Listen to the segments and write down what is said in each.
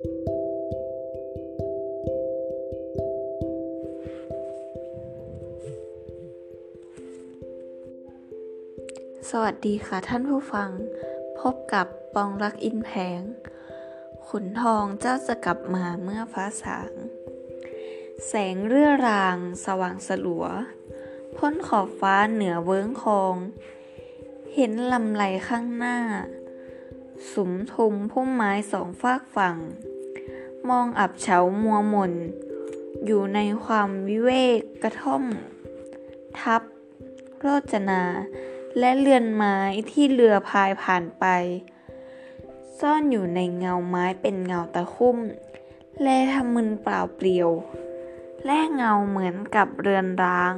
สวัสดีค่ะท่านผู้ฟัง พบกับปองรักอินแพงขุนทองเจ้าจะกลับมาเมื่อฟ้าสาง แสงเรื่อราง สว่างสลัว พ้นขอบฟ้าเหนือเวิ้งคอง เห็นลำไหลข้างหน้า สุมทุมพุ่มไม้สองฝากฝั่ง มองอับเฉามัวหม่น อยู่ในความวิเวกกระท่อม ทับ โรจนา และเรือนไม้ที่เรือพายผ่านไป ซ่อนอยู่ในเงาไม้เป็นเงาตะคุ่ม และทำมึนเปล่าเปลี่ยว และเงาเหมือนกับเรือนร้าง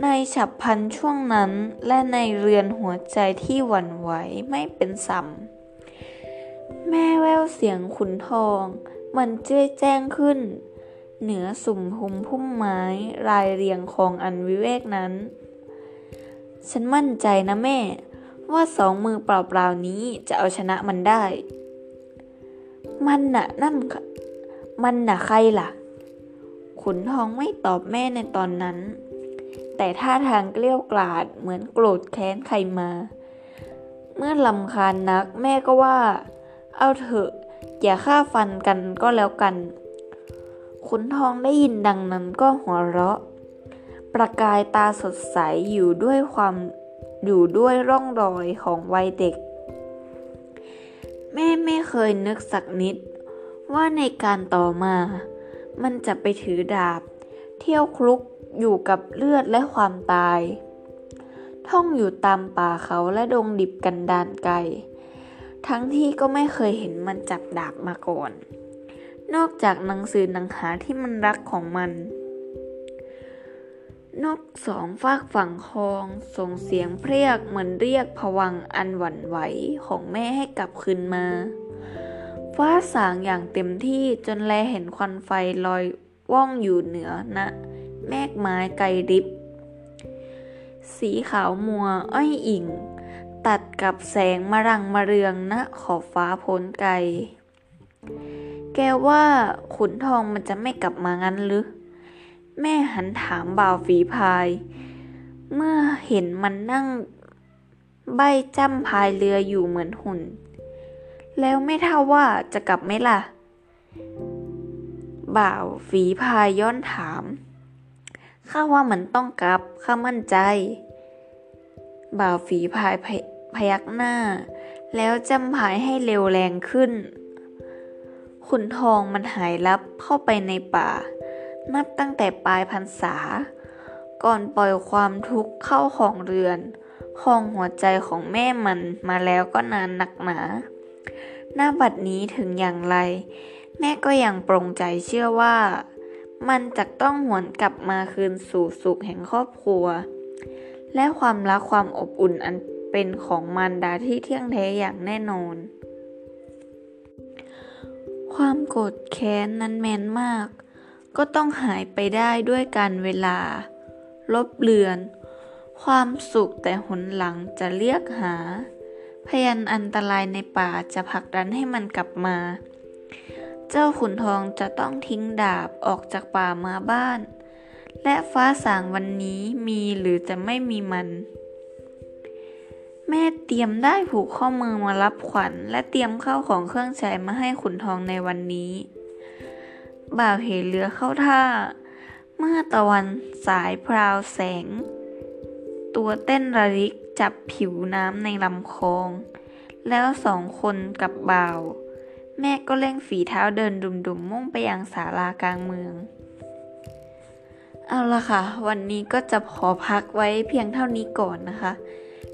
ในฉับพันช่วงนั้น และในเรือนหัวใจที่หวั่นไหวไม่เป็นสัมแม่แววเสียงขุนทอง มันเจ้ยแจ้งขึ้น เหนือสุ่มหุมพุ่มไม้รายเรียงของอันวิเวกนั้น ฉันมั่นใจนะแม่ ว่าสองมือเปล่าๆนี้จะเอาชนะมันได้ มันน่ะนั่นมันน่ะใครล่ะ ขุนทองไม่ตอบแม่ในตอนนั้น แต่ท่าทางเกลี้ยวกล่อดเหมือนโกรธแค้นใครมา เมื่อลำคาญนักแม่ก็ว่า เอาเถอะ อย่าฆ่าฟันกันก็แล้วกันขุนทองได้ยินดังนั้นก็หัวเราะ ประกายตาสดใสอยู่ด้วยความอยู่ด้วยร่องรอยของวัยเด็ก แม่ไม่เคยนึกสักนิดว่าในการต่อมา มันจะไปถือดาบ เที่ยวคลุกอยู่กับเลือดและความตาย ท่องอยู่ตามป่าเขาและดงดิบกันดานไกล ทั้งที่ก็ไม่เคยเห็นมันจับดาบมาก่อน นอกจากหนังสือหนังหาที่มันรักของมัน นกสองฝากฝั่งคลอง ส่งเสียงเพรียกเหมือนเรียกผวังอันหวั่นไหวของแม่ให้กลับคืนมาฟ้าสางอย่างเต็มที่จนแลเห็นควันไฟลอย ว่องอยู่เหนือนะแมกไม้ไกลริบ สีขาวมัวอ้อยอิง ตัดกับแสงมรังมาเรืองณขอบฟ้าพ้นไกล แกว่าขุนทองมันจะไม่กลับมางั้นหรือ แม่หันถามบ่าวฝีพาย เมื่อเห็นมันนั่งใบจ้ำพายเรืออยู่เหมือนหุ่น แล้วไม่เท่าว่าจะกลับไหมล่ะ บ่าวฝีพายย้อนถาม ข้าว่ามันต้องกลับ ข้ามั่นใจ บ่าวฝีพายพยักหน้า แล้วจำพายให้เร็วแรงขึ้น ขุนทองมันหายลับเข้าไปในป่า นับตั้งแต่ปลายพรรษา ก่อนปล่อยความทุกข์เข้าของเรือนคองหัวใจของแม่มันมาแล้วก็นานหนักหนา หน้าบัดนี้ถึงอย่างไร แม่ก็ยังปรงใจเชื่อว่า มันจะต้องหวนกลับมาคืนสู่สุขแห่งครอบครัว และความรักความอบอุ่นอันเป็นของมารดาที่เที่ยงแท้อย่างแน่นอน ความโกรธแค้นนั้นแมนมาก ก็ต้องหายไปได้ด้วยการเวลา ลบเลือน ความสุขแต่หนหลังจะเรียกหา พยันอันตรายในป่าจะผลักดันให้มันกลับมา เจ้าขุนทองจะต้องทิ้งดาบออกจากป่ามาบ้าน และฟ้าสางวันนี้มีหรือจะไม่มีมัน แม่เตรียมได้ผูกข้อมือมารับขวัญ และเตรียมข้าวของเครื่องใช้มาให้ขุนทองในวันนี้ บ่าวเห็นเรือเข้าท่า เมื่อตะวันสายพราวแสง ตัวเต้นระริก จับผิวน้ำในลำคลอง แล้วสองคนกับบ่าว แม่ก็เร่งฝีเท้าเดินดุมๆ มุ่งไปยังศาลากลางเมือง เอาละค่ะ วันนี้ก็จะขอพักไว้เพียงเท่านี้ก่อนนะคะ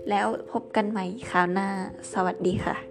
แล้วพบกันใหม่คราวหน้า สวัสดีค่ะ